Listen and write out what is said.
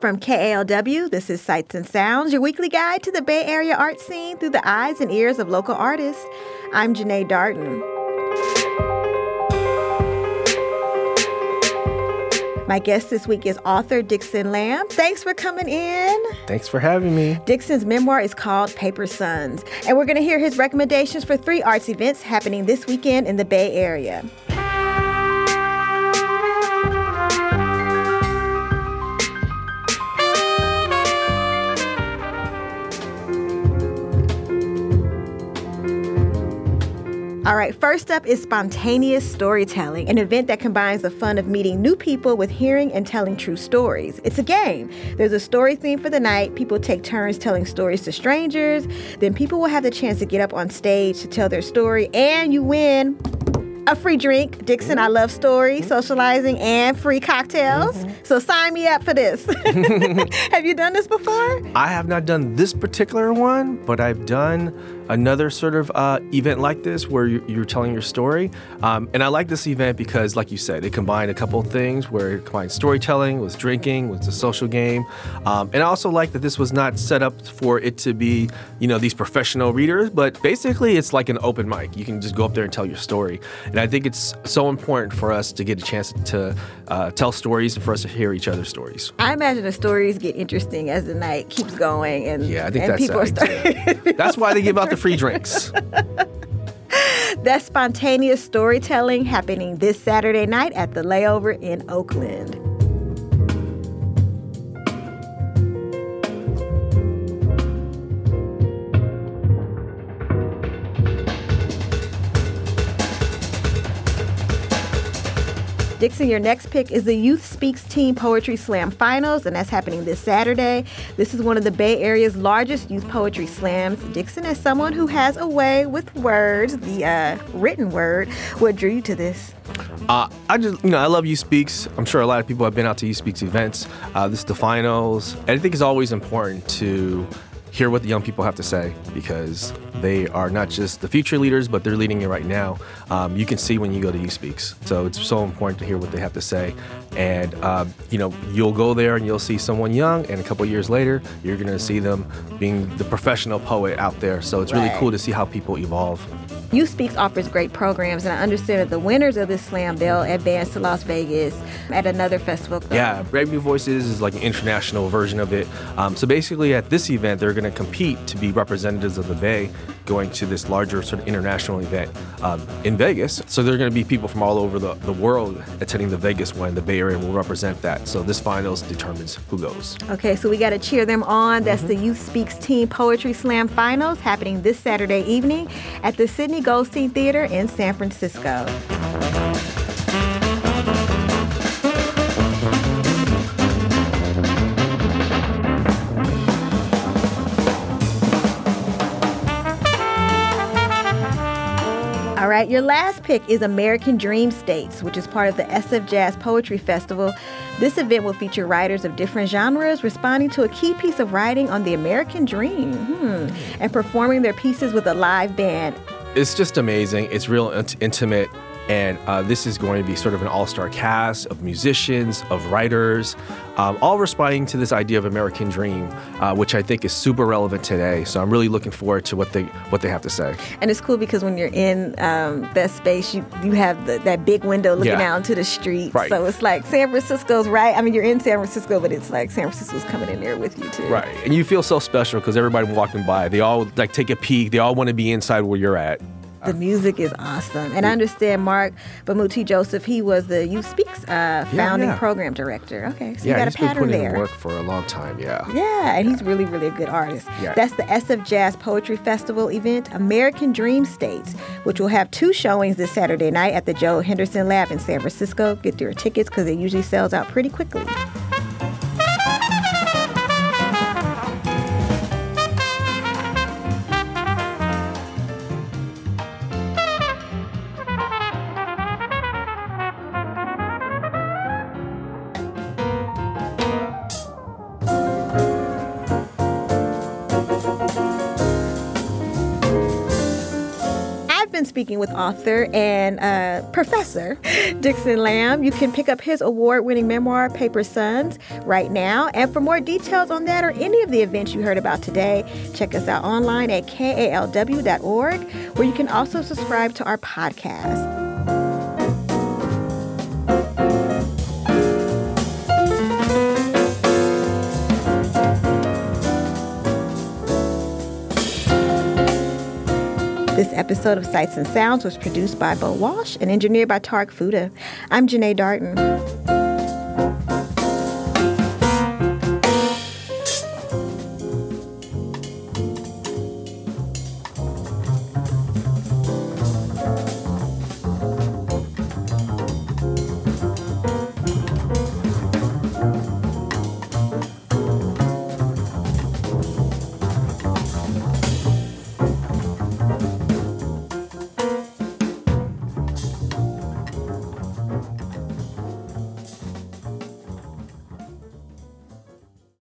From KALW, this is Sights and Sounds, your weekly guide to the Bay Area art scene through the eyes and ears of local artists. I'm Jeneé Darden. My guest this week is author Dickson Lam. Thanks for coming in. Thanks for having me. Dickson's memoir is called Paper Sons, and we're going to hear his recommendations for three arts events happening this weekend in the Bay Area. All right, first up is spontaneous storytelling, an event that combines the fun of meeting new people with hearing and telling true stories. It's a game. There's a story theme for the night. People take turns telling stories to strangers. Then people will have the chance to get up on stage to tell their story, and you win a free drink. Dickson, I love story, socializing, and free cocktails. Mm-hmm. So sign me up for this. have you done this before? I have not done this particular one, but I've done another sort of uh, event like this where you're, telling your story. Um, and I like this event because, like you said, it combined a couple of things where it combined storytelling with drinking, with a social game. Um, and I also like that this was not set up for it to be, you know, these professional readers, but basically it's like an open mic. You can just go up there and tell your story. And I think it's so important for us to get a chance to uh, tell stories and for us to hear each other's stories. I imagine the stories get interesting as the night keeps going, and yeah, I think and that's people are starting. That's why they give out the free drinks. That's spontaneous storytelling happening this Saturday night at the Layover in Oakland. Dickson, your next pick is the Youth Speaks Teen Poetry Slam Finals, and that's happening this Saturday. This is one of the Bay Area's largest youth poetry slams. Dickson, as someone who has a way with words, the uh, written word, what drew you to this? Uh, I just, you know, I love Youth Speaks. I'm sure a lot of people have been out to Youth Speaks events. Uh, this is the finals. And I think it's always important to hear what the young people have to say because they are not just the future leaders, but they're leading it right now. Um, you can see when you go to Youth Speaks. So it's so important to hear what they have to say. And, um, you know, you'll go there and you'll see someone young, and a couple years later, you're going to see them being the professional poet out there. So it's really right. cool to see how people evolve. Youth Speaks offers great programs, and I understand that the winners of this slam, they'll advance to Las Vegas at another festival. Yeah, Brave New Voices is like an international version of it. Um, so basically, at this event, they're going to compete to be representatives of the Bay going to this larger sort of international event um, in Vegas. So there are going to be people from all over the, the world attending the Vegas one. The Bay Area will represent that. So this finals determines who goes. Okay, so we got to cheer them on. That's mm-hmm. the Youth Speaks Teen Poetry Slam Finals happening this Saturday evening at the Sydney Goldstein Theater in San Francisco. Your last pick is American Dream States, which is part of the SF Jazz Poetry Festival. This event will feature writers of different genres responding to a key piece of writing on the American dream hmm, and performing their pieces with a live band. It's just amazing. It's real int- intimate. And uh, this is going to be sort of an all star cast of musicians, of writers, um, all responding to this idea of American Dream, uh, which I think is super relevant today. So I'm really looking forward to what they what they have to say. And it's cool because when you're in um, that space, you you have the, that big window looking yeah. out into the street. Right. So it's like San Francisco's right. I mean, you're in San Francisco, but it's like San Francisco's coming in there with you too. Right. And you feel so special because everybody walking by, they all like take a peek. They all want to be inside where you're at. The music is awesome. And I understand Marc Bamuthi Joseph, he was the Youth Speaks uh, founding yeah, yeah. program director. Okay, so yeah, you got a pattern been there. work for a long time, yeah. Yeah, and he's really, really a good artist. Yeah. That's the SF Jazz Poetry Festival event, American Dream States, which will have two showings this Saturday night at the Joe Henderson Lab in San Francisco. Get your tickets because it usually sells out pretty quickly. Speaking with author and uh, professor Dickson Lam. You can pick up his award winning memoir, Paper Sons, right now. And for more details on that or any of the events you heard about today, check us out online at kalw.org, where you can also subscribe to our podcast. Episode of Sights and Sounds was produced by Bo Walsh and engineered by Tarek Fuda. I'm Jeneé Darden.